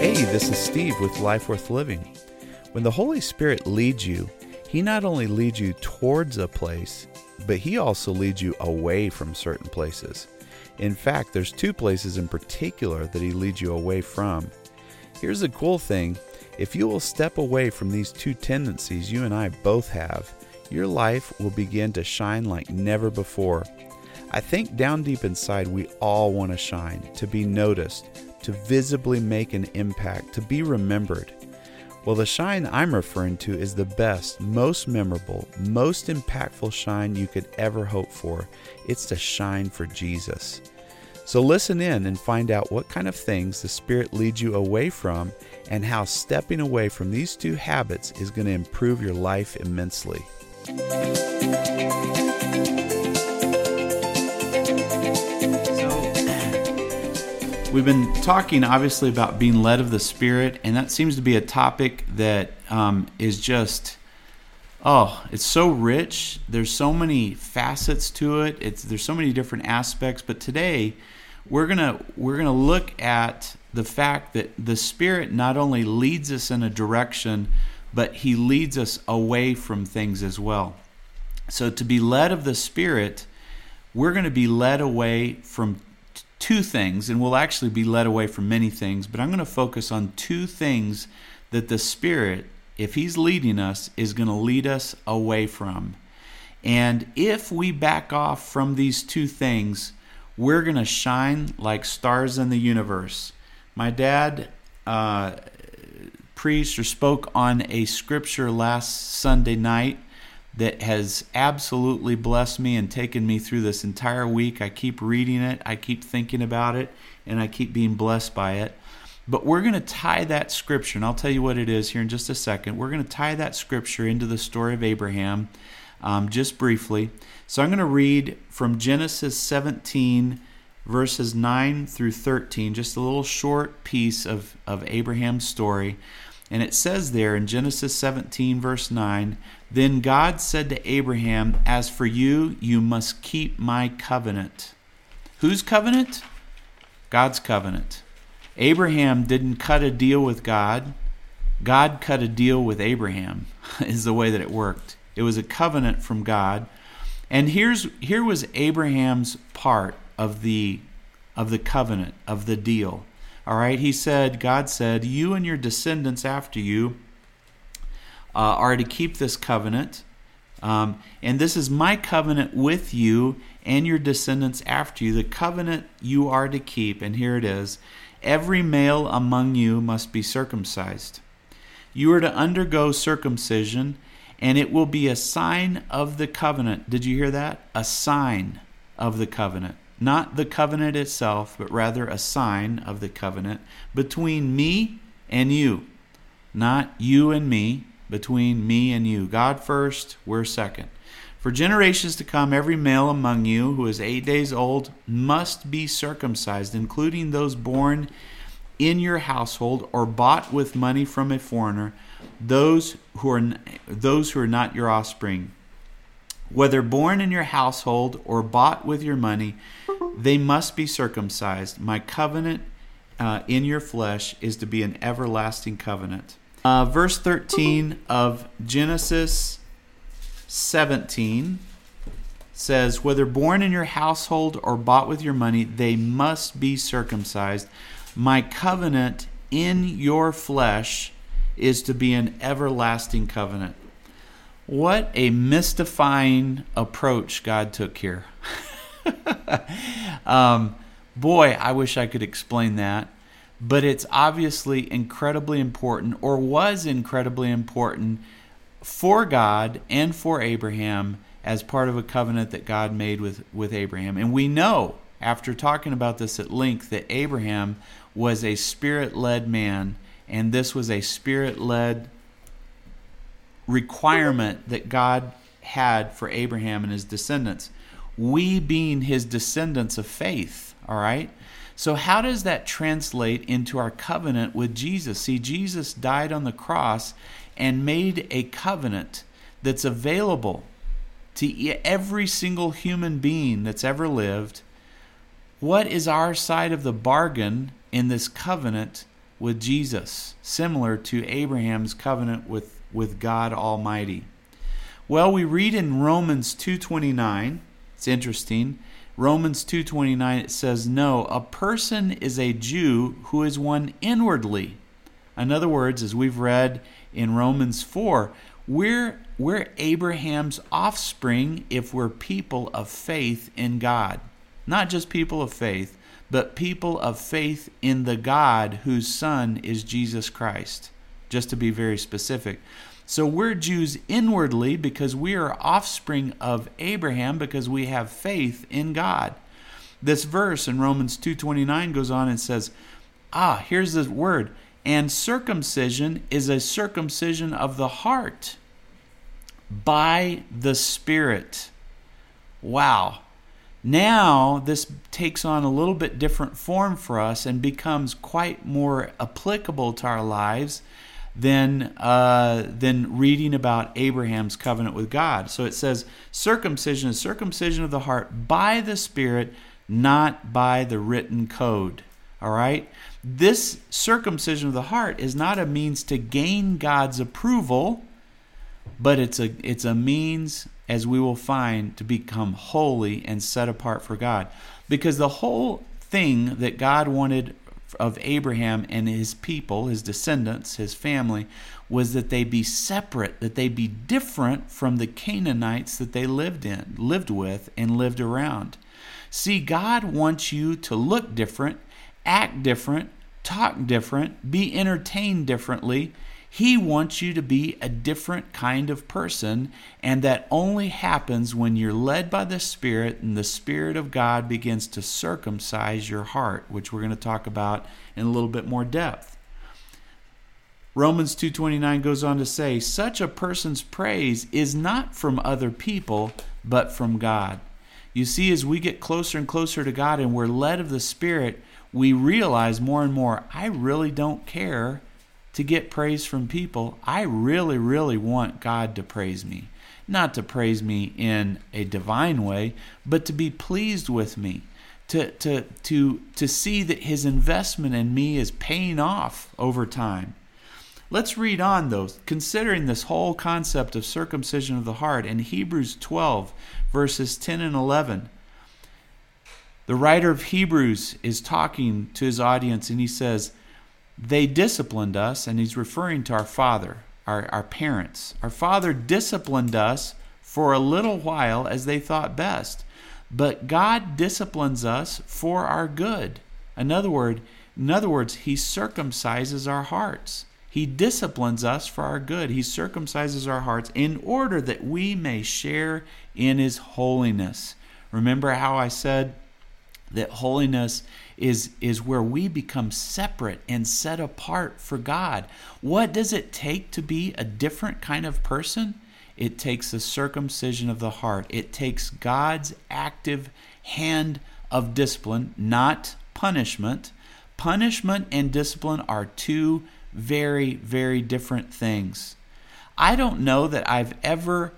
Hey, this is Steve with Life Worth Living. When the Holy Spirit leads you, He not only leads you towards a place, but He also leads you away from certain places. In fact, there's two places in particular that He leads you away from. Here's the cool thing if you will step away from these two tendencies you and I both have, your life will begin to shine like never before. I think down deep inside, we all want to shine, to be noticed, to visibly make an impact, to be remembered. Well, the shine I'm referring to is the best, most memorable, most impactful shine you could ever hope for. It's to shine for Jesus. So listen in and find out what kind of things the Spirit leads you away from and how stepping away from these two habits is going to improve your life immensely. We've been talking obviously about being led of the Spirit, and that seems to be a topic that um, is just oh, it's so rich. There's so many facets to it. It's there's so many different aspects. But today, we're gonna we're gonna look at the fact that the Spirit not only leads us in a direction, but He leads us away from things as well. So to be led of the Spirit, we're going to be led away from two things, and we'll actually be led away from many things, but I'm going to focus on two things that the Spirit, if He's leading us, is going to lead us away from. And if we back off from these two things, we're going to shine like stars in the universe. My dad uh, preached or spoke on a scripture last Sunday night that has absolutely blessed me and taken me through this entire week. I keep reading it, I keep thinking about it, and I keep being blessed by it. But we're going to tie that scripture, and I'll tell you what it is here in just a second. We're going to tie that scripture into the story of Abraham um, just briefly. So I'm going to read from Genesis 17, verses 9 through 13, just a little short piece of, of Abraham's story. And it says there in Genesis 17, verse 9, Then God said to Abraham, As for you, you must keep my covenant. Whose covenant? God's covenant. Abraham didn't cut a deal with God. God cut a deal with Abraham, is the way that it worked. It was a covenant from God. And here's here was Abraham's part of the of the covenant, of the deal. All right, he said, God said, You and your descendants after you uh, are to keep this covenant. Um, and this is my covenant with you and your descendants after you, the covenant you are to keep. And here it is every male among you must be circumcised. You are to undergo circumcision, and it will be a sign of the covenant. Did you hear that? A sign of the covenant not the covenant itself, but rather a sign of the covenant between me and you. Not you and me, between me and you. God first, we're second. For generations to come, every male among you who is eight days old must be circumcised, including those born in your household or bought with money from a foreigner, those who are, those who are not your offspring. Whether born in your household or bought with your money, they must be circumcised. My covenant uh, in your flesh is to be an everlasting covenant. Uh, verse 13 of Genesis 17 says, Whether born in your household or bought with your money, they must be circumcised. My covenant in your flesh is to be an everlasting covenant. What a mystifying approach God took here. um, boy, I wish I could explain that. But it's obviously incredibly important, or was incredibly important for God and for Abraham as part of a covenant that God made with, with Abraham. And we know, after talking about this at length, that Abraham was a spirit led man, and this was a spirit led requirement that God had for Abraham and his descendants we being his descendants of faith, all right? So, how does that translate into our covenant with Jesus? See, Jesus died on the cross and made a covenant that's available to every single human being that's ever lived, what is our side of the bargain in this covenant with Jesus, similar to Abraham's covenant with, with God Almighty? Well, we read in Romans 2:29, it's interesting. Romans 2:29 it says, "No, a person is a Jew who is one inwardly." In other words, as we've read in Romans 4, we're we're Abraham's offspring if we're people of faith in God. Not just people of faith, but people of faith in the God whose son is Jesus Christ. Just to be very specific. So we're Jews inwardly because we are offspring of Abraham because we have faith in God. This verse in Romans 2:29 goes on and says, "Ah, here's the word, and circumcision is a circumcision of the heart by the spirit." Wow. Now, this takes on a little bit different form for us and becomes quite more applicable to our lives than uh, than reading about Abraham's covenant with God. So it says circumcision is circumcision of the heart by the Spirit, not by the written code. All right. This circumcision of the heart is not a means to gain God's approval, but it's a it's a means, as we will find, to become holy and set apart for God. Because the whole thing that God wanted of Abraham and his people, his descendants, his family, was that they be separate, that they be different from the Canaanites that they lived in, lived with, and lived around. See, God wants you to look different, act different, talk different, be entertained differently, he wants you to be a different kind of person, and that only happens when you're led by the Spirit and the Spirit of God begins to circumcise your heart, which we're going to talk about in a little bit more depth. Romans 2:29 goes on to say, "Such a person's praise is not from other people, but from God." You see as we get closer and closer to God and we're led of the Spirit, we realize more and more, I really don't care to get praise from people, I really, really want God to praise me. Not to praise me in a divine way, but to be pleased with me. To, to, to, to see that his investment in me is paying off over time. Let's read on, though, considering this whole concept of circumcision of the heart in Hebrews 12, verses 10 and 11. The writer of Hebrews is talking to his audience and he says, they disciplined us, and he's referring to our father, our, our parents. Our father disciplined us for a little while as they thought best, but God disciplines us for our good. In other word, in other words, he circumcises our hearts. He disciplines us for our good. He circumcises our hearts in order that we may share in his holiness. Remember how I said that holiness is is where we become separate and set apart for God. What does it take to be a different kind of person? It takes the circumcision of the heart. It takes God's active hand of discipline, not punishment. Punishment and discipline are two very, very different things. I don't know that I've ever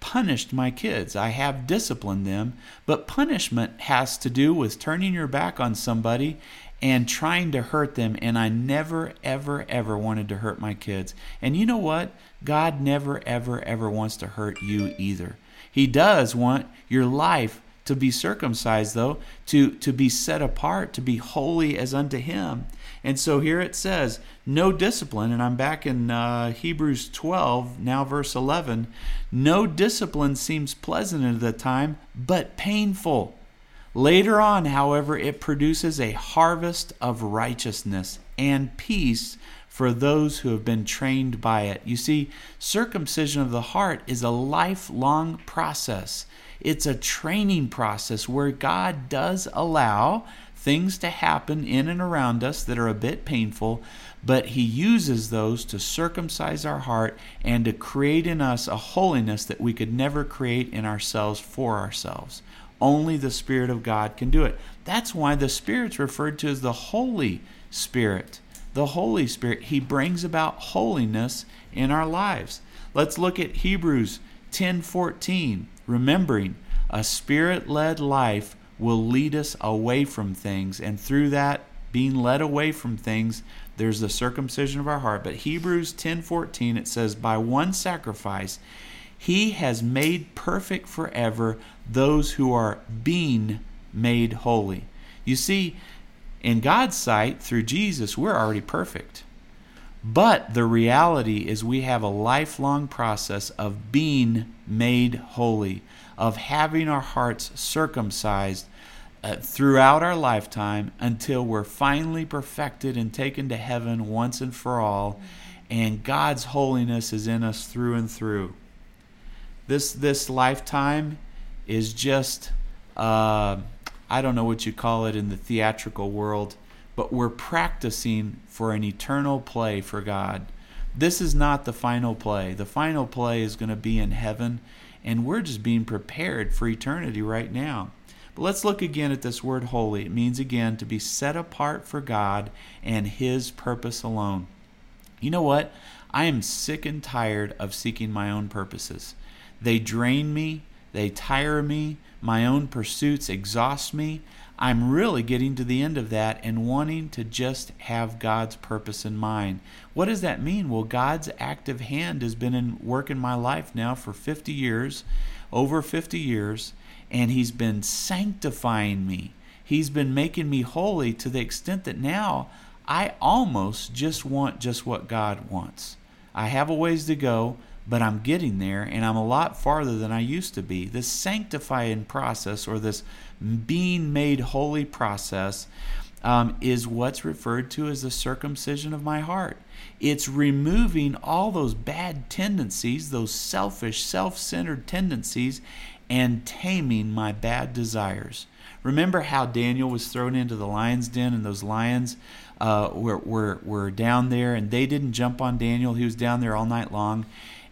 punished my kids. I have disciplined them, but punishment has to do with turning your back on somebody and trying to hurt them. And I never, ever, ever wanted to hurt my kids. And you know what? God never, ever, ever wants to hurt you either. He does want your life to be circumcised, though, to, to be set apart, to be holy as unto Him. And so here it says, no discipline, and I'm back in uh, Hebrews 12, now verse 11. No discipline seems pleasant at the time, but painful. Later on, however, it produces a harvest of righteousness and peace for those who have been trained by it. You see, circumcision of the heart is a lifelong process. It's a training process where God does allow things to happen in and around us that are a bit painful, but He uses those to circumcise our heart and to create in us a holiness that we could never create in ourselves for ourselves. Only the Spirit of God can do it. That's why the Spirit's referred to as the Holy Spirit. The Holy Spirit, He brings about holiness in our lives. Let's look at Hebrews 10:14. Remembering a spirit led life will lead us away from things. And through that, being led away from things, there's the circumcision of our heart. But Hebrews 10:14 it says by one sacrifice he has made perfect forever those who are being made holy. You see, in God's sight through Jesus, we're already perfect. But the reality is we have a lifelong process of being made holy, of having our hearts circumcised uh, throughout our lifetime until we're finally perfected and taken to heaven once and for all, and God's holiness is in us through and through. This this lifetime is just uh, I don't know what you call it in the theatrical world, but we're practicing for an eternal play for God. This is not the final play. The final play is going to be in heaven, and we're just being prepared for eternity right now. But let's look again at this word holy. It means again to be set apart for God and His purpose alone. You know what? I am sick and tired of seeking my own purposes. They drain me, they tire me, my own pursuits exhaust me. I'm really getting to the end of that and wanting to just have God's purpose in mind. What does that mean? Well, God's active hand has been in work in my life now for 50 years, over 50 years, and He's been sanctifying me. He's been making me holy to the extent that now I almost just want just what God wants. I have a ways to go, but I'm getting there and I'm a lot farther than I used to be. This sanctifying process or this being made holy process um, is what's referred to as the circumcision of my heart. It's removing all those bad tendencies, those selfish, self centered tendencies, and taming my bad desires. Remember how Daniel was thrown into the lion's den and those lions uh, were, were, were down there and they didn't jump on Daniel. He was down there all night long.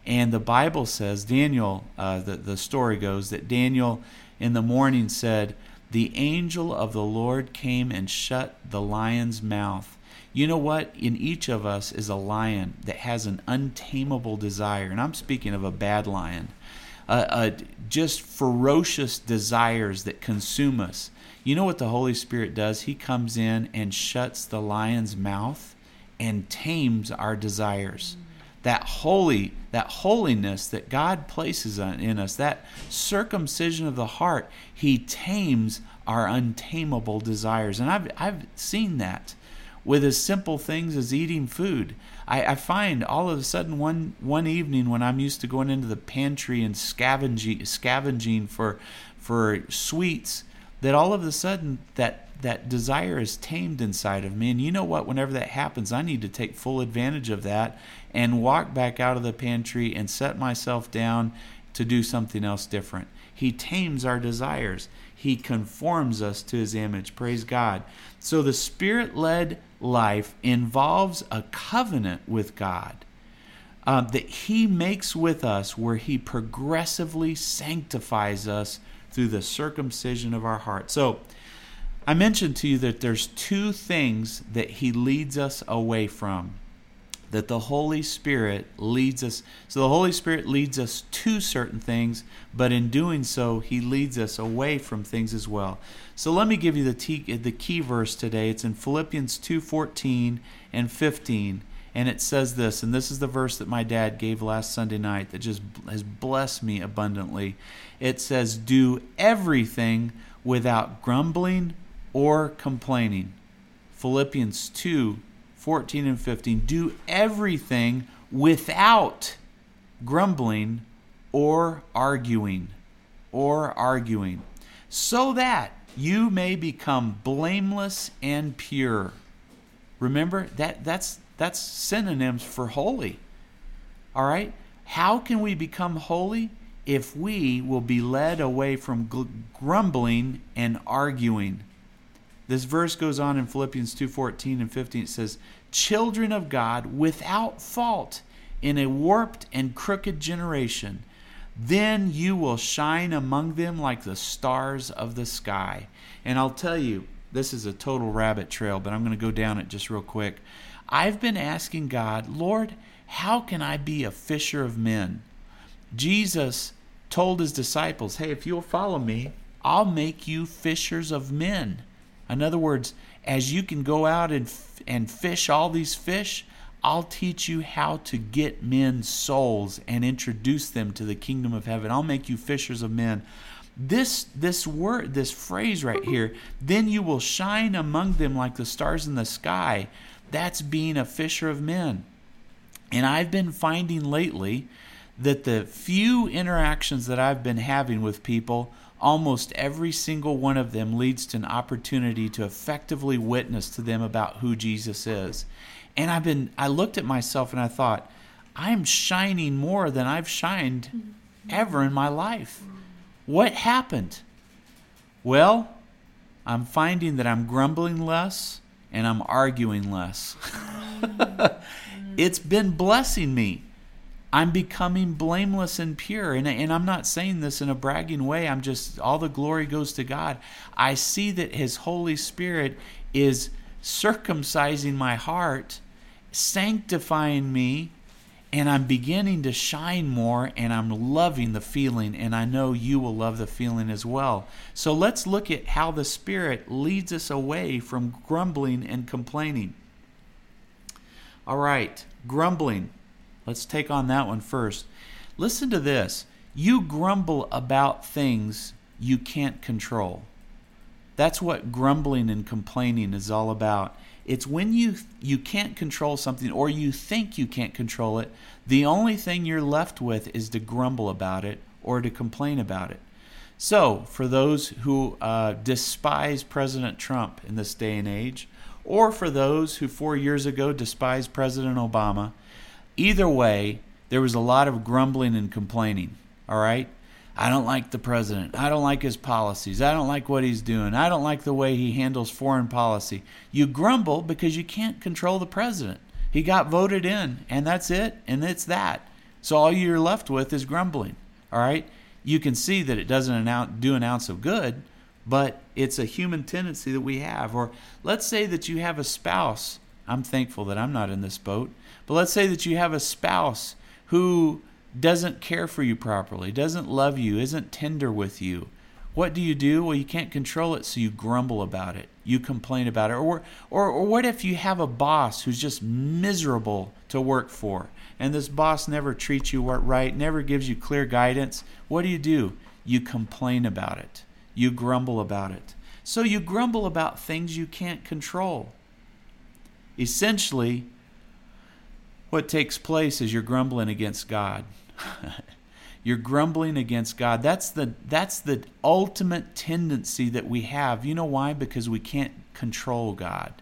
And the Bible says, Daniel, uh, the, the story goes that Daniel in the morning said, The angel of the Lord came and shut the lion's mouth. You know what? In each of us is a lion that has an untamable desire. And I'm speaking of a bad lion uh, uh, just ferocious desires that consume us. You know what the Holy Spirit does? He comes in and shuts the lion's mouth and tames our desires. That holy, that holiness that God places in us, that circumcision of the heart, He tames our untamable desires. And I've, I've seen that with as simple things as eating food. I, I, find all of a sudden one one evening when I'm used to going into the pantry and scavenging scavenging for for sweets, that all of a sudden that that desire is tamed inside of me. And you know what? Whenever that happens, I need to take full advantage of that and walk back out of the pantry and set myself down to do something else different. He tames our desires. He conforms us to his image. Praise God. So the spirit led life involves a covenant with God uh, that he makes with us where he progressively sanctifies us through the circumcision of our heart. So I mentioned to you that there's two things that he leads us away from that the Holy Spirit leads us. So the Holy Spirit leads us to certain things, but in doing so, He leads us away from things as well. So let me give you the, the key verse today. It's in Philippians 2:14 and 15. And it says this, and this is the verse that my dad gave last Sunday night that just has blessed me abundantly. It says, Do everything without grumbling or complaining. Philippians 2 14 and 15 do everything without grumbling or arguing or arguing so that you may become blameless and pure remember that that's that's synonyms for holy all right how can we become holy if we will be led away from grumbling and arguing this verse goes on in Philippians 2:14 and 15 it says, "Children of God without fault in a warped and crooked generation, then you will shine among them like the stars of the sky." And I'll tell you, this is a total rabbit trail, but I'm going to go down it just real quick. I've been asking God, "Lord, how can I be a fisher of men?" Jesus told his disciples, Hey, if you'll follow me, I'll make you fishers of men. In other words, as you can go out and, and fish all these fish, I'll teach you how to get men's souls and introduce them to the kingdom of heaven. I'll make you fishers of men. This this word, this phrase right here, then you will shine among them like the stars in the sky. That's being a fisher of men. And I've been finding lately that the few interactions that I've been having with people, almost every single one of them leads to an opportunity to effectively witness to them about who Jesus is. And I've been I looked at myself and I thought, I'm shining more than I've shined mm-hmm. ever in my life. What happened? Well, I'm finding that I'm grumbling less and I'm arguing less. Mm. it's been blessing me. I'm becoming blameless and pure. And, and I'm not saying this in a bragging way. I'm just, all the glory goes to God. I see that His Holy Spirit is circumcising my heart sanctifying me and I'm beginning to shine more and I'm loving the feeling and I know you will love the feeling as well. So let's look at how the spirit leads us away from grumbling and complaining. All right, grumbling. Let's take on that one first. Listen to this. You grumble about things you can't control. That's what grumbling and complaining is all about. It's when you you can't control something or you think you can't control it, the only thing you're left with is to grumble about it or to complain about it. So, for those who uh, despise President Trump in this day and age, or for those who four years ago despised President Obama, either way, there was a lot of grumbling and complaining. All right? I don't like the president. I don't like his policies. I don't like what he's doing. I don't like the way he handles foreign policy. You grumble because you can't control the president. He got voted in, and that's it, and it's that. So all you're left with is grumbling. All right? You can see that it doesn't do an ounce of good, but it's a human tendency that we have. Or let's say that you have a spouse. I'm thankful that I'm not in this boat. But let's say that you have a spouse who doesn't care for you properly, doesn't love you, isn't tender with you, what do you do? Well, you can't control it, so you grumble about it. You complain about it. Or, or, or what if you have a boss who's just miserable to work for, and this boss never treats you right, never gives you clear guidance? What do you do? You complain about it. You grumble about it. So you grumble about things you can't control. Essentially, what takes place is you're grumbling against God. You're grumbling against God. That's the that's the ultimate tendency that we have. You know why? Because we can't control God.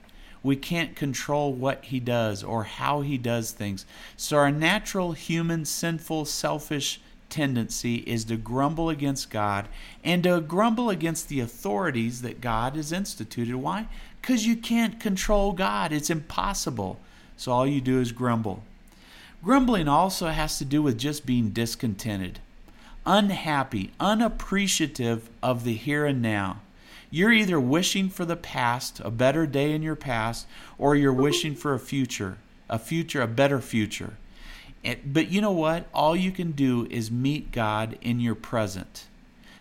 We can't control what he does or how he does things. So our natural human sinful selfish tendency is to grumble against God and to grumble against the authorities that God has instituted. Why? Because you can't control God. It's impossible. So all you do is grumble. Grumbling also has to do with just being discontented, unhappy, unappreciative of the here and now. You're either wishing for the past, a better day in your past, or you're wishing for a future, a future, a better future. But you know what? All you can do is meet God in your present.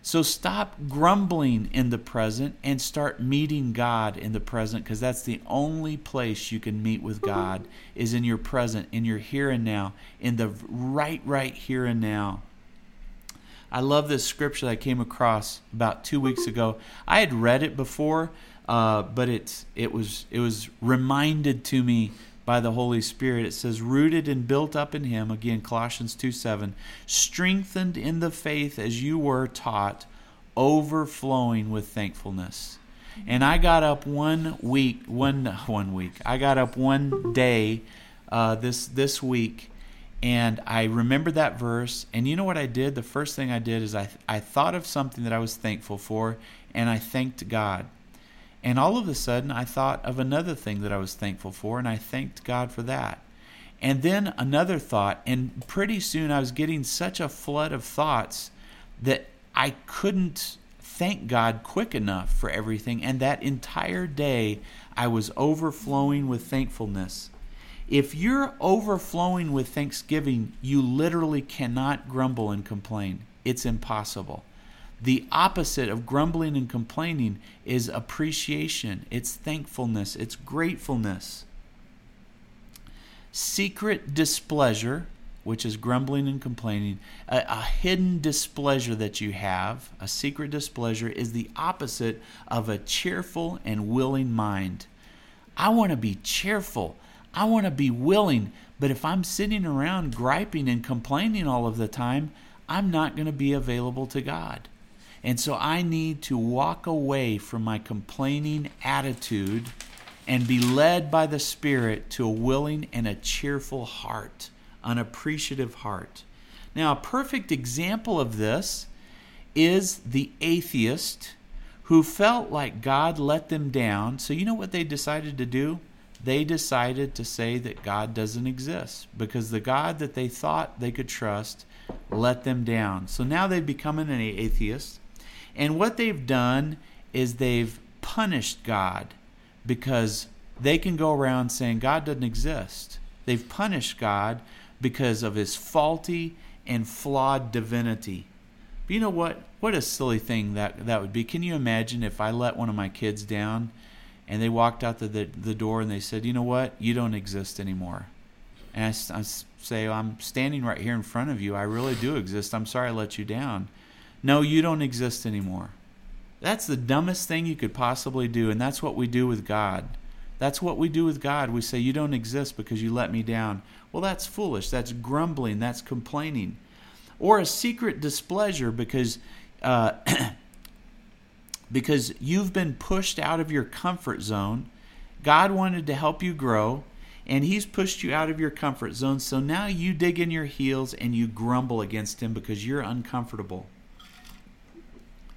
So stop grumbling in the present and start meeting God in the present because that's the only place you can meet with God is in your present, in your here and now, in the right, right here and now. I love this scripture that I came across about two weeks ago. I had read it before, uh, but it's it was it was reminded to me by the Holy Spirit. It says, rooted and built up in Him, again, Colossians 2 7, strengthened in the faith as you were taught, overflowing with thankfulness. And I got up one week, one one week. I got up one day uh, this this week, and I remembered that verse. And you know what I did? The first thing I did is I I thought of something that I was thankful for, and I thanked God. And all of a sudden, I thought of another thing that I was thankful for, and I thanked God for that. And then another thought, and pretty soon I was getting such a flood of thoughts that I couldn't thank God quick enough for everything. And that entire day, I was overflowing with thankfulness. If you're overflowing with thanksgiving, you literally cannot grumble and complain. it's impossible. The opposite of grumbling and complaining is appreciation, it's thankfulness, it's gratefulness. Secret displeasure, which is grumbling and complaining, a, a, hidden displeasure that you have, a secret displeasure, is the opposite of a cheerful and willing mind. I want to be cheerful. I want to be willing. But if I'm sitting around griping and complaining all of the time, I'm not going to be available to God. And so I need to walk away from my complaining attitude and be led by the Spirit to a willing and a cheerful heart, an appreciative heart. Now, a perfect example of this is the atheist who felt like God let them down. So, you know what they decided to do? They decided to say that God doesn't exist because the God that they thought they could trust let them down. So now they've become an atheist and what they've done is they've punished God because they can go around saying God doesn't exist. They've punished God because of his faulty and flawed divinity. But you know what? What a silly thing that, that would be. Can you imagine if I let one of my kids down and they walked out the, the, the door and they said, You know what? You don't exist anymore. And I, I say, I'm standing right here in front of you. I really do exist. I'm sorry I let you down. No, you don't exist anymore. That's the dumbest thing you could possibly do, and that's what we do with God. That's what we do with God. We say, You don't exist because you let me down. Well, that's foolish. That's grumbling. That's complaining. Or a secret displeasure because, uh, because you've been pushed out of your comfort zone. God wanted to help you grow, and He's pushed you out of your comfort zone. So now you dig in your heels and you grumble against Him because you're uncomfortable.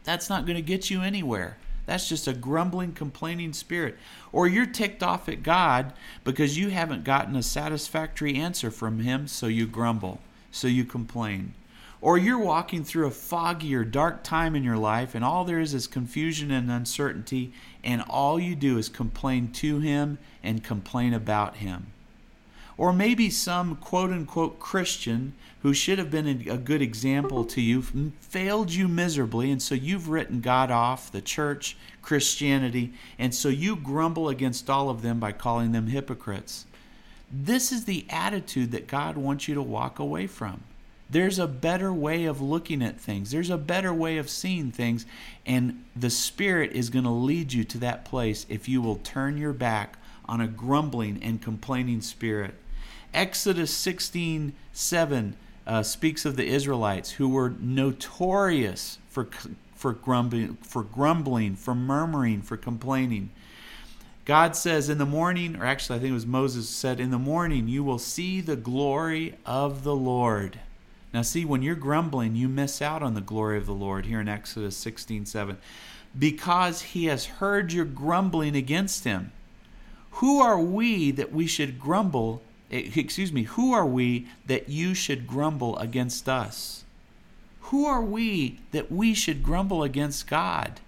That's not going to get you anywhere. That's just a grumbling, complaining spirit. Or you're ticked off at God because you haven't gotten a satisfactory answer from Him, so you grumble, so you complain. Or you're walking through a foggy or dark time in your life, and all there is is confusion and uncertainty, and all you do is complain to Him and complain about Him. Or maybe some quote unquote Christian who should have been a good example to you failed you miserably, and so you've written God off, the church, Christianity, and so you grumble against all of them by calling them hypocrites. This is the attitude that God wants you to walk away from. There's a better way of looking at things. There's a better way of seeing things. And the Spirit is going to lead you to that place if you will turn your back on a grumbling and complaining spirit. Exodus 16 7 uh, speaks of the Israelites who were notorious for, for, grumbling, for grumbling, for murmuring, for complaining. God says, In the morning, or actually, I think it was Moses said, In the morning, you will see the glory of the Lord. Now, see, when you're grumbling, you miss out on the glory of the Lord here in Exodus 16 7. Because he has heard your grumbling against him. Who are we that we should grumble Eh, excuse me, who are we that you should grumble against us? Who are we that we should grumble against God?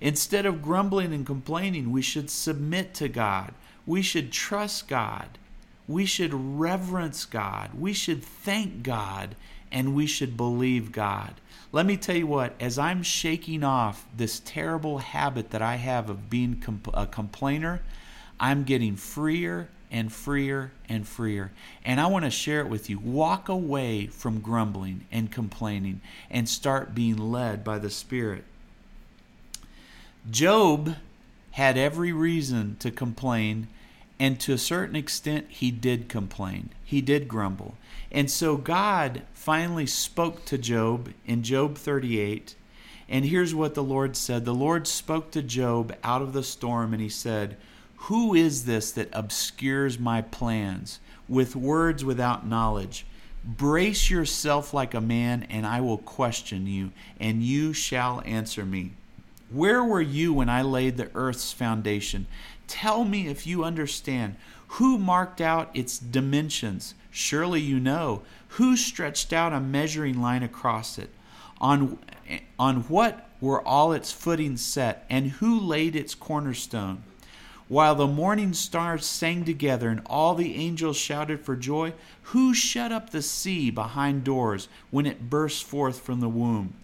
Instead of grumbling and complaining, we should submit to God. We should trust God. We should reverence God. We should thank God. And we should believe God. Let me tell you what, as I'm shaking off this terrible habit that I have of being a complainer, I'm getting freer and freer and freer. And I want to share it with you. Walk away from grumbling and complaining and start being led by the Spirit. Job had every reason to complain, and to a certain extent, he did complain. He did grumble. And so God finally spoke to Job in Job 38. And here's what the Lord said The Lord spoke to Job out of the storm, and he said, who is this that obscures my plans with words without knowledge? Brace yourself like a man, and I will question you, and you shall answer me. Where were you when I laid the earth's foundation? Tell me if you understand. Who marked out its dimensions? Surely you know. Who stretched out a measuring line across it? On, on what were all its footings set? And who laid its cornerstone? While the morning stars sang together and all the angels shouted for joy? Who shut up the sea behind doors when it burst forth from the womb?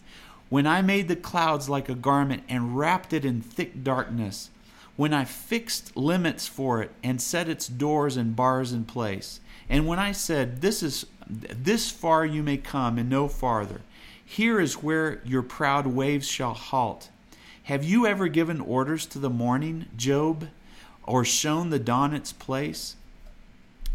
When I made the clouds like a garment and wrapped it in thick darkness, when I fixed limits for it and set its doors and bars in place, and when I said, This is this far you may come and no farther, here is where your proud waves shall halt. Have you ever given orders to the morning, Job, or shown the dawn its place,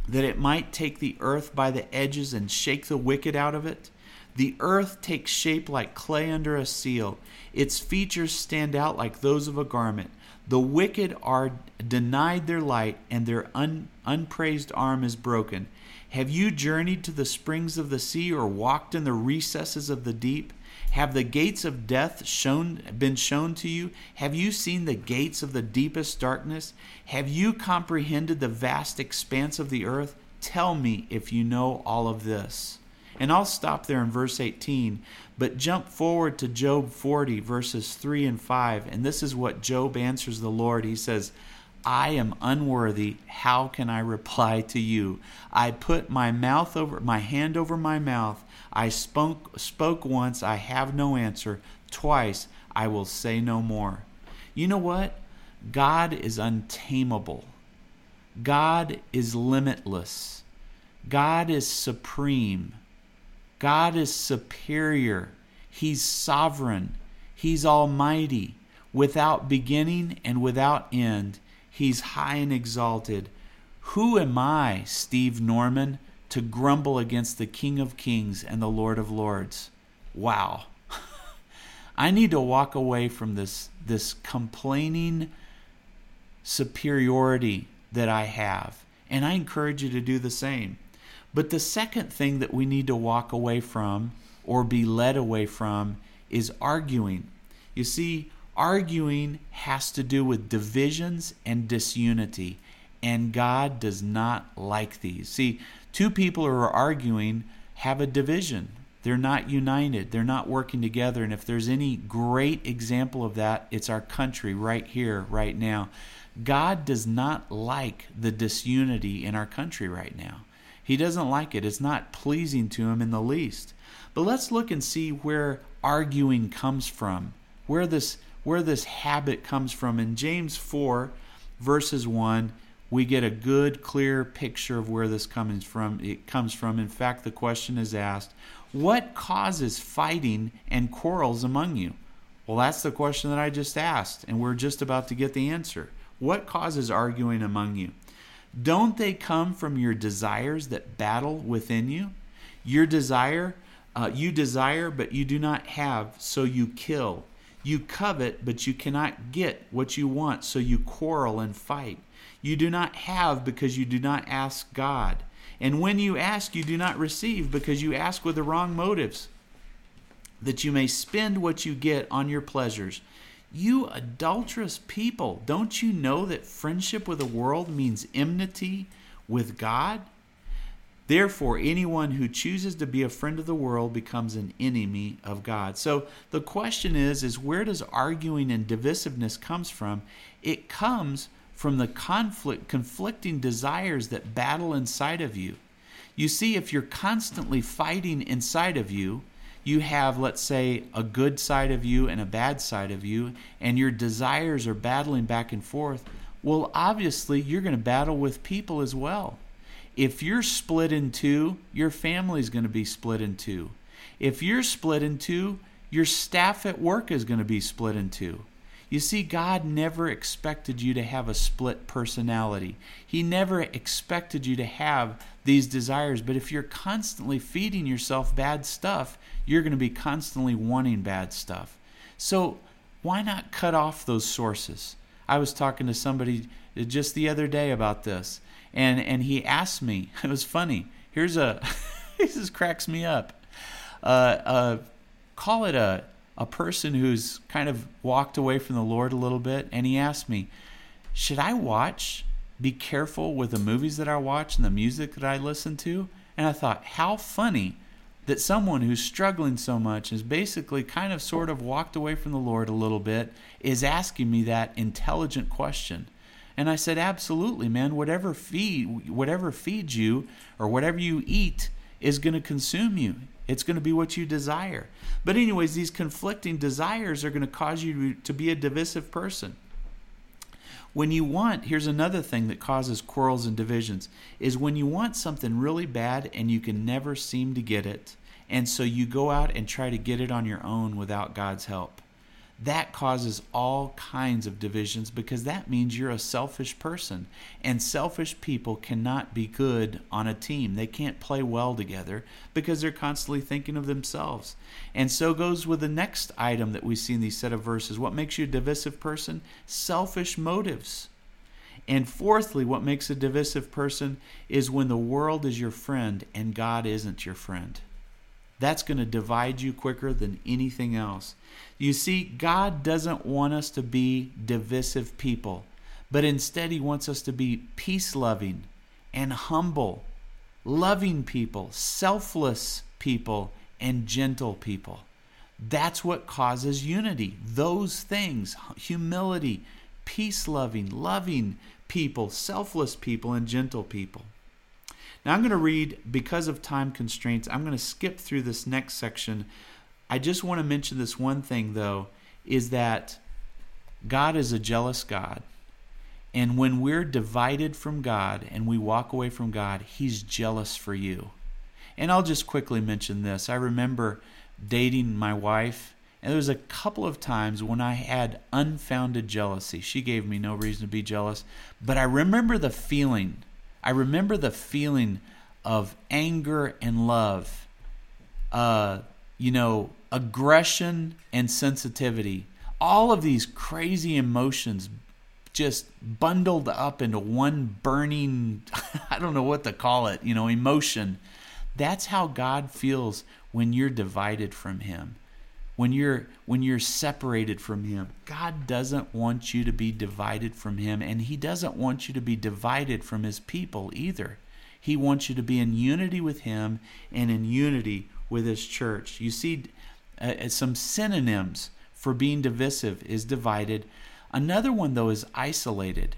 that it might take the earth by the edges and shake the wicked out of it? The earth takes shape like clay under a seal. Its features stand out like those of a garment. The wicked are denied their light, and their un, unpraised arm is broken. Have you journeyed to the springs of the sea, or walked in the recesses of the deep? Have the gates of death shown, been shown to you? Have you seen the gates of the deepest darkness? Have you comprehended the vast expanse of the earth? Tell me if you know all of this. And I'll stop there in verse 18, but jump forward to Job 40, verses 3 and 5. And this is what Job answers the Lord. He says, I am unworthy. How can I reply to you? I put my mouth over my hand over my mouth. I spoke spoke once, I have no answer. Twice, I will say no more. You know what? God is untamable. God is limitless. God is supreme. God is superior. He's sovereign. He's almighty, without beginning and without end. He's high and exalted. Who am I, Steve Norman, to grumble against the King of Kings and the Lord of Lords? Wow. I need to walk away from this, this complaining superiority that I have. And I encourage you to do the same. But the second thing that we need to walk away from or be led away from is arguing. You see, arguing has to do with divisions and disunity, and God does not like these. See, two people who are arguing have a division. They're not united. They're not working together. And if there's any great example of that, it's our country right here, right now. God does not like the disunity in our country right now. He doesn't like it. It's not pleasing to him in the least. But let's look and see where arguing comes from, where this where this habit comes from. In James 4 verses 1, we get a good clear picture of where this comes from. It comes from. In fact, the question is asked, what causes fighting and quarrels among you? Well, that's the question that I just asked, and we're just about to get the answer. What causes arguing among you? Don't they come from your desires that battle within you? Your desire, uh, you desire, but you do not have, so you kill. You covet, but you cannot get what you want, so you quarrel and fight. You do not have because you do not ask God. And when you ask, you do not receive because you ask with the wrong motives, that you may spend what you get on your pleasures. You adulterous people, don't you know that friendship with the world means enmity with God? Therefore, anyone who chooses to be a friend of the world becomes an enemy of God. So the question is is where does arguing and divisiveness comes from? It comes from the conflict conflicting desires that battle inside of you. You see if you're constantly fighting inside of you, you have, let's say, a good side of you and a bad side of you, and your desires are battling back and forth, well, obviously, you're going to battle with people as well. If you're split in two, your family's going to be split in two. If you're split in two, your staff at work is going to be split in two. You see, God never expected you to have a split personality. He never expected you to have these desires. But if you're constantly feeding yourself bad stuff, you're going to be constantly wanting bad stuff. So, why not cut off those sources? I was talking to somebody just the other day about this, and, and he asked me, it was funny. Here's a, this just cracks me up. Uh, uh, call it a a person who's kind of walked away from the Lord a little bit, and he asked me, Should I watch, be careful with the movies that I watch and the music that I listen to? And I thought, how funny that someone who's struggling so much is basically kind of sort of walked away from the Lord a little bit is asking me that intelligent question. And I said, Absolutely, man. Whatever feed whatever feeds you or whatever you eat is going to consume you. It's going to be what you desire. But, anyways, these conflicting desires are going to cause you to be a divisive person. When you want, here's another thing that causes quarrels and divisions is when you want something really bad and you can never seem to get it. And so you go out and try to get it on your own without God's help that causes all kinds of divisions because that means you're a selfish person. And selfish people cannot be good on a team. They can't play well together because they're constantly thinking of themselves. And so goes with the next item that we see in these set of verses. What makes you a divisive person? Selfish motives. And fourthly, what makes a divisive person is when the world is your friend and God isn't your friend. That's going to divide you quicker than anything else. You see, God doesn't want us to be divisive people, but instead, He wants us to be peace loving and humble, loving people, selfless people, and gentle people. That's what causes unity. Those things humility, peace loving, loving people, selfless people, and gentle people. Now, I'm going to read, because of time constraints, I'm going to skip through this next section. I just want to mention this one thing, though, is that God is a jealous God. And when we're divided from God and we walk away from God, He's jealous for you. And I'll just quickly mention this. I remember dating my wife, and there was a couple of times when I had unfounded jealousy. She gave me no reason to be jealous, but I remember the feeling I remember the feeling of anger and love, uh, you know, aggression and sensitivity. All of these crazy emotions just bundled up into one burning, I don't know what to call it, you know, emotion. That's how God feels when you're divided from Him when you're when you're separated from him god doesn't want you to be divided from him and he doesn't want you to be divided from his people either he wants you to be in unity with him and in unity with his church you see uh, uh some synonyms for being divisive is divided another one though is isolated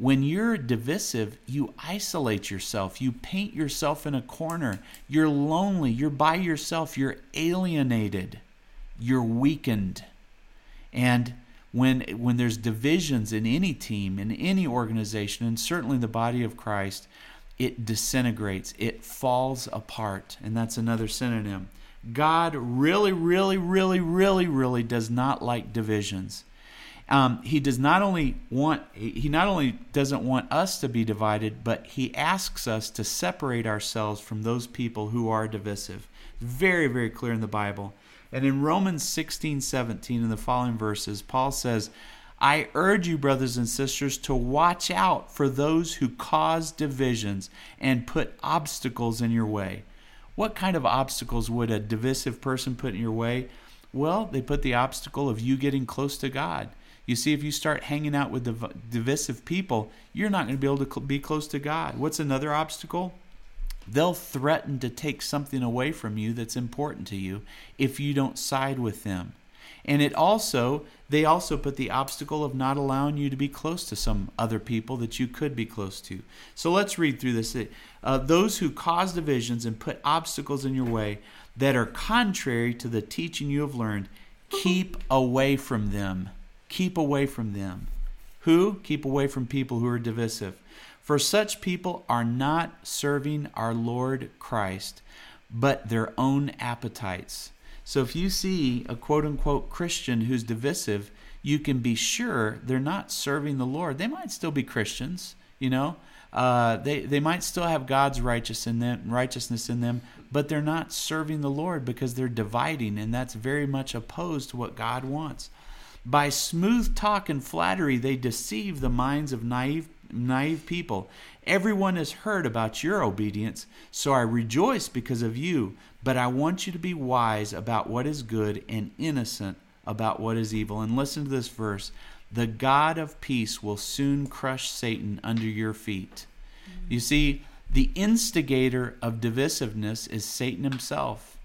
when you're divisive, you isolate yourself. You paint yourself in a corner. You're lonely. You're by yourself. You're alienated you're weakened. And when when there's divisions in any team, in any organization, and certainly the body of Christ, it disintegrates, it falls apart. And that's another synonym. God really, really, really, really, really does not like divisions. Um, he does not only want he not only doesn't want us to be divided, but he asks us to separate ourselves from those people who are divisive. Very, very clear in the Bible. And in Romans 16 17, in the following verses, Paul says, I urge you, brothers and sisters, to watch out for those who cause divisions and put obstacles in your way. What kind of obstacles would a divisive person put in your way? Well, they put the obstacle of you getting close to God. You see, if you start hanging out with div- divisive people, you're not going to be able to cl- be close to God. What's another obstacle? They'll threaten to take something away from you that's important to you if you don't side with them. And it also, they also put the obstacle of not allowing you to be close to some other people that you could be close to. So let's read through this. Uh, those who cause divisions and put obstacles in your way that are contrary to the teaching you have learned, keep away from them. Keep away from them. Who? Keep away from people who are divisive. For such people are not serving our Lord Christ, but their own appetites. So if you see a quote unquote Christian who's divisive, you can be sure they're not serving the Lord. They might still be Christians, you know. Uh, they they might still have God's righteous in them, righteousness in them, but they're not serving the Lord because they're dividing, and that's very much opposed to what God wants. By smooth talk and flattery, they deceive the minds of naive naive people. Everyone has heard about your obedience, so I rejoice because of you, but I want you to be wise about what is good and innocent about what is evil. And listen to this verse the God of peace will soon crush Satan under your feet. Mm-hmm. You see, the instigator of divisiveness is Satan himself.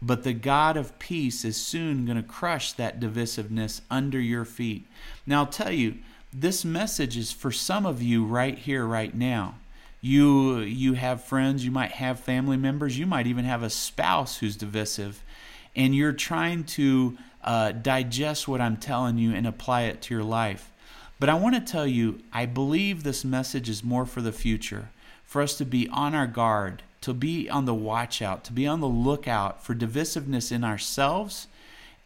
But the God of peace is soon going to crush that divisiveness under your feet. Now, I'll tell you, this message is for some of you right here, right now. You you have friends, you might have family members, you might even have a spouse who's divisive, and you're trying to uh, digest what I'm telling you and apply it to your life. But I want to tell you, I believe this message is more for the future, for us to be on our guard, to be on the watch out, to be on the lookout for divisiveness in ourselves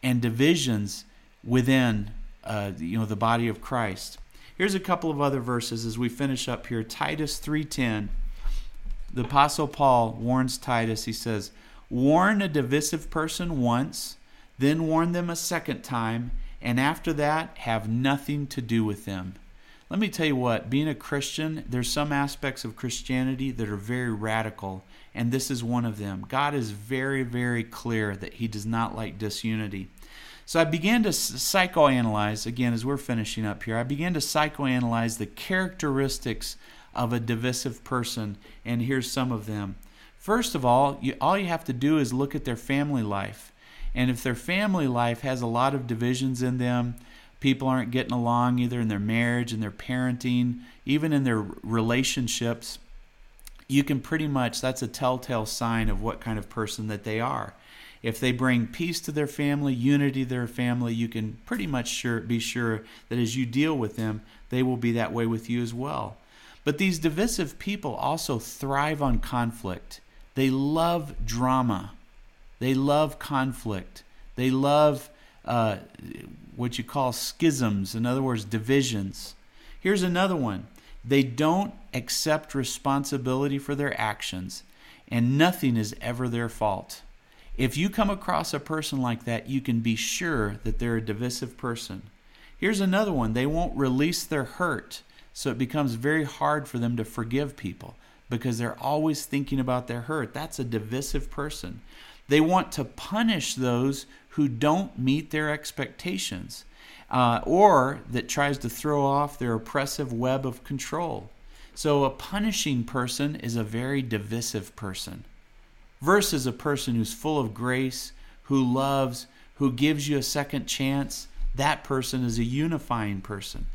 and divisions within uh, you know the body of Christ. Here's a couple of other verses as we finish up here. Titus 3:10. The apostle Paul warns Titus. He says, "Warn a divisive person once, then warn them a second time, and after that have nothing to do with them." Let me tell you what, being a Christian, there's some aspects of Christianity that are very radical, and this is one of them. God is very, very clear that He does not like disunity. So I began to psychoanalyze, again, as we're finishing up here, I began to psychoanalyze the characteristics of a divisive person, and here's some of them. First of all, you, all you have to do is look at their family life. And if their family life has a lot of divisions in them, people aren't getting along either in their marriage in their parenting, even in their relationships, you can pretty much, that's a telltale sign of what kind of person that they are. If they bring peace to their family, unity to their family, you can pretty much sure, be sure that as you deal with them, they will be that way with you as well. But these divisive people also thrive on conflict. They love drama. They love conflict. They love uh, what you call schisms, in other words, divisions. Here's another one they don't accept responsibility for their actions, and nothing is ever their fault. If you come across a person like that, you can be sure that they're a divisive person. Here's another one they won't release their hurt, so it becomes very hard for them to forgive people because they're always thinking about their hurt. That's a divisive person. They want to punish those who don't meet their expectations uh, or that tries to throw off their oppressive web of control. So, a punishing person is a very divisive person versus a person who's full of grace, who loves, who gives you a second chance. That person is a unifying person.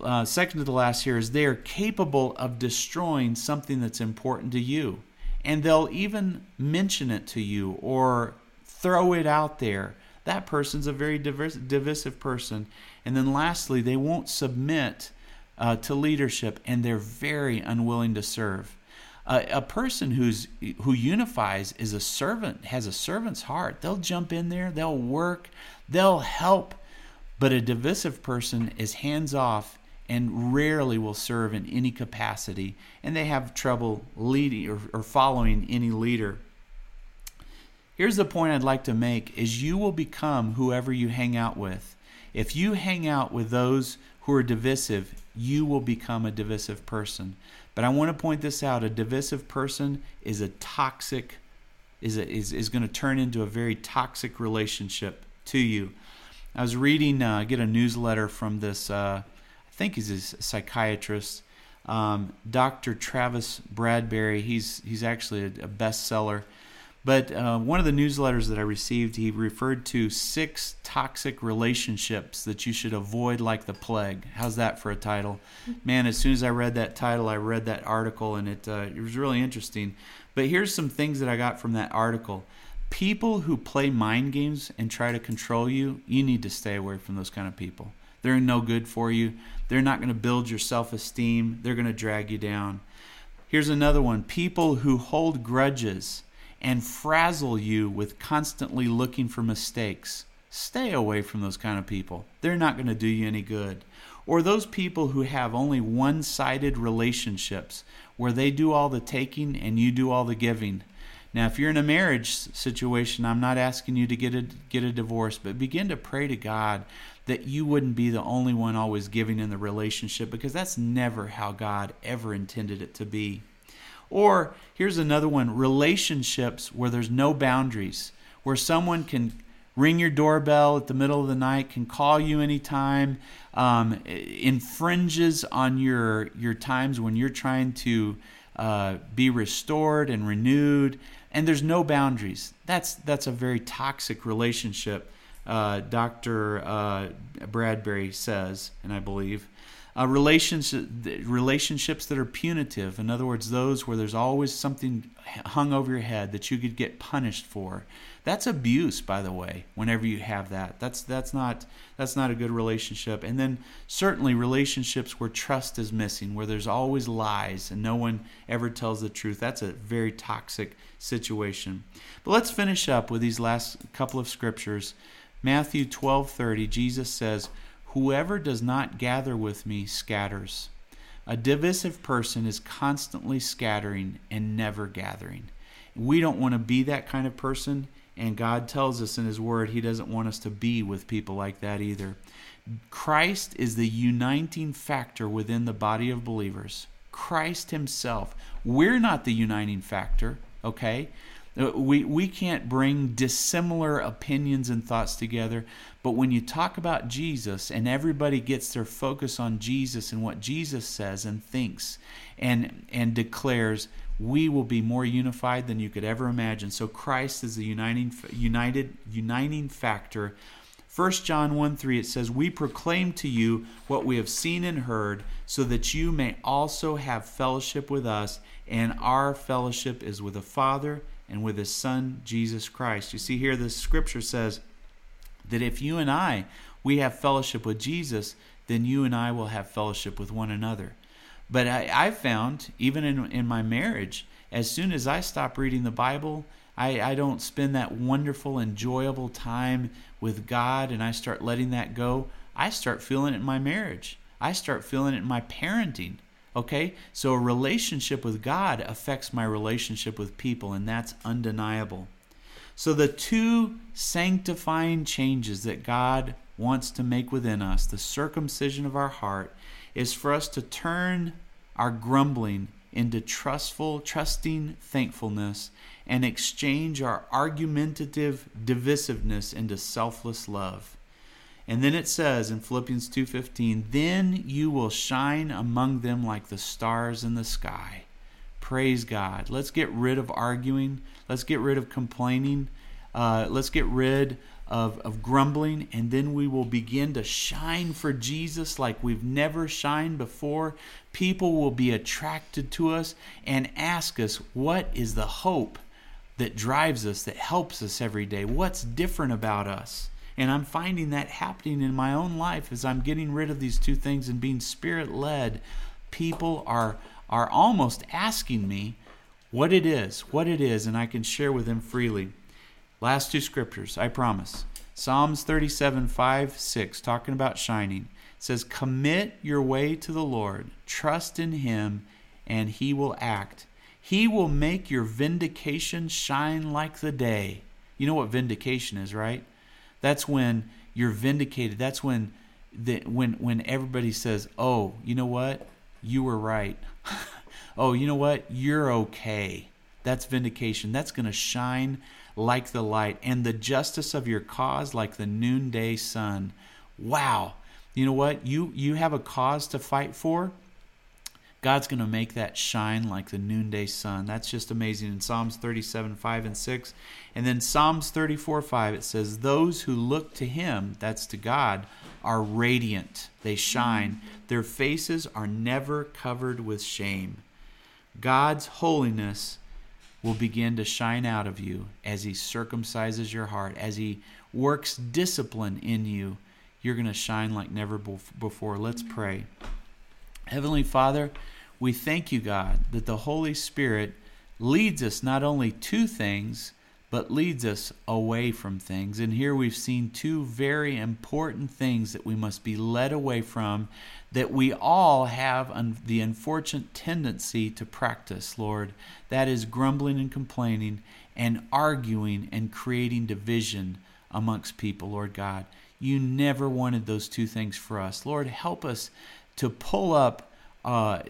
Uh, second to the last here is they are capable of destroying something that's important to you. And they'll even mention it to you or throw it out there. That person's a very diverse, divisive person. And then lastly, they won't submit uh, to leadership and they're very unwilling to serve. A person who's who unifies is a servant, has a servant's heart. They'll jump in there, they'll work, they'll help. But a divisive person is hands off and rarely will serve in any capacity, and they have trouble leading or, or following any leader. Here's the point I'd like to make is you will become whoever you hang out with. If you hang out with those who are divisive, you will become a divisive person. But I want to point this out: a divisive person is a toxic, is a, is is going to turn into a very toxic relationship to you. I was reading, uh, I get a newsletter from this, uh, I think he's a psychiatrist, um, Dr. Travis Bradberry. He's he's actually a, a bestseller. But uh, one of the newsletters that I received, he referred to six toxic relationships that you should avoid like the plague. How's that for a title? Man, as soon as I read that title, I read that article, and it uh, it was really interesting. But here's some things that I got from that article. People who play mind games and try to control you, you need to stay away from those kind of people. They're no good for you. They're not going to build your self esteem. They're going to drag you down. Here's another one people who hold grudges and frazzle you with constantly looking for mistakes. Stay away from those kind of people. They're not going to do you any good. Or those people who have only one sided relationships where they do all the taking and you do all the giving. Now, if you're in a marriage situation, I'm not asking you to get a, get a divorce, but begin to pray to God that you wouldn't be the only one always giving in the relationship because that's never how God ever intended it to be. Or here's another one relationships where there's no boundaries, where someone can ring your doorbell at the middle of the night, can call you anytime, um, infringes on your, your times when you're trying to uh, be restored and renewed, and there's no boundaries. That's, that's a very toxic relationship uh, Dr. Uh, Bradberry says, and I believe. Uh, relationships, relationships that are punitive, in other words, those where there's always something hung over your head that you could get punished for. That's abuse, by the way. Whenever you have that, that's that's not that's not a good relationship. And then certainly relationships where trust is missing, where there's always lies and no one ever tells the truth. That's a very toxic situation. But let's finish up with these last couple of scriptures. Matthew 12:30, Jesus says, "Whoever does not gather with me scatters." A divisive person is constantly scattering and never gathering. We don't want to be that kind of person, and God tells us in His Word He doesn't want us to be with people like that either. Christ is the uniting factor within the body of believers. Christ Himself. We're not the uniting factor, okay? Uh, we, we can't bring dissimilar opinions and thoughts together, but when you talk about Jesus and everybody gets their focus on Jesus and what Jesus says and thinks and, and declares, we will be more unified than you could ever imagine. So Christ is the uniting, united, uniting factor. 1 John 1 3, it says, We proclaim to you what we have seen and heard, so that you may also have fellowship with us, and our fellowship is with the Father and with his Son, Jesus Christ. You see here, the scripture says that if you and I, we have fellowship with Jesus, then you and I will have fellowship with one another. But I, I've found, even in, in my marriage, as soon as I stop reading the Bible, I, I don't spend that wonderful, enjoyable time with God and I start letting that go, I start feeling it in my marriage. I start feeling it in my parenting. Okay? So a relationship with God affects my relationship with people, and that's undeniable. So the two sanctifying changes that God wants to make within us, the circumcision of our heart, is for us to turn our grumbling into trustful, trusting thankfulness and exchange our argumentative divisiveness into selfless love. And then it says in Philippians 2:15, "Then you will shine among them like the stars in the sky." Praise God. Let's get rid of arguing. Let's get rid of complaining. Uh, let's get rid of, of grumbling, and then we will begin to shine for Jesus like we've never shined before. People will be attracted to us and ask us, What is the hope that drives us, that helps us every day? What's different about us? And I'm finding that happening in my own life as I'm getting rid of these two things and being spirit led. People are are almost asking me what it is, what it is, and I can share with them freely. Last two scriptures, I promise. Psalms 37, 5, 6, talking about shining, says, Commit your way to the Lord, trust in him, and he will act. He will make your vindication shine like the day. You know what vindication is, right? That's when you're vindicated. That's when the, when when everybody says, "Oh, you know what? You were right." oh, you know what? You're okay. That's vindication. That's going to shine like the light and the justice of your cause like the noonday sun. Wow. You know what? You you have a cause to fight for. God's going to make that shine like the noonday sun. That's just amazing. In Psalms 37, 5 and 6. And then Psalms 34, 5, it says, Those who look to Him, that's to God, are radiant. They shine. Mm-hmm. Their faces are never covered with shame. God's holiness will begin to shine out of you as He circumcises your heart, as He works discipline in you. You're going to shine like never before. Let's mm-hmm. pray. Heavenly Father, we thank you, God, that the Holy Spirit leads us not only to things, but leads us away from things. And here we've seen two very important things that we must be led away from, that we all have the unfortunate tendency to practice, Lord. That is grumbling and complaining and arguing and creating division amongst people, Lord God. You never wanted those two things for us. Lord, help us to pull up uh,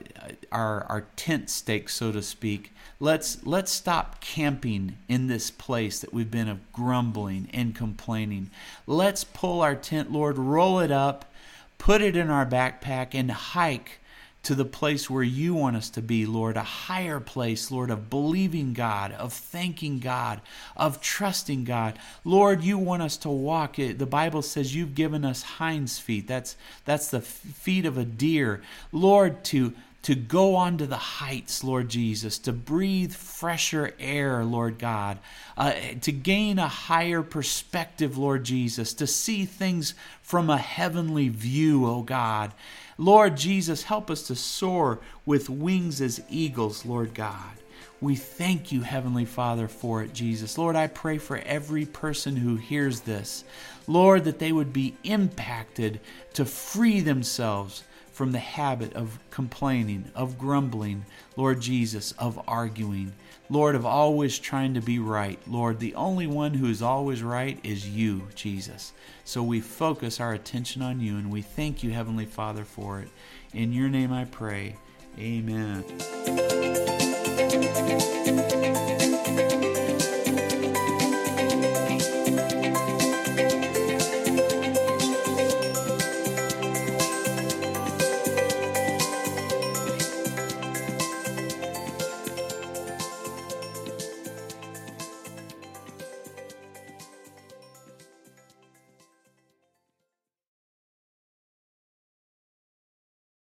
our our tent stakes, so to speak. Let's let's stop camping in this place that we've been of grumbling and complaining. Let's pull our tent, Lord, roll it up, put it in our backpack, and hike to the place where you want us to be, Lord, a higher place, Lord, of believing God, of thanking God, of trusting God. Lord, you want us to walk. The Bible says you've given us hinds feet. That's that's the feet of a deer. Lord, to to go on to the heights, Lord Jesus, to breathe fresher air, Lord God, uh, to gain a higher perspective, Lord Jesus, to see things from a heavenly view, O oh God. Lord Jesus, help us to soar with wings as eagles, Lord God. We thank you, Heavenly Father, for it, Jesus. Lord, I pray for every person who hears this. Lord, that they would be impacted to free themselves from the habit of complaining, of grumbling, Lord Jesus, of arguing, Lord, of always trying to be right. Lord, the only one who is always right is you, Jesus. So we focus our attention on you and we thank you, Heavenly Father, for it. In your name I pray. Amen.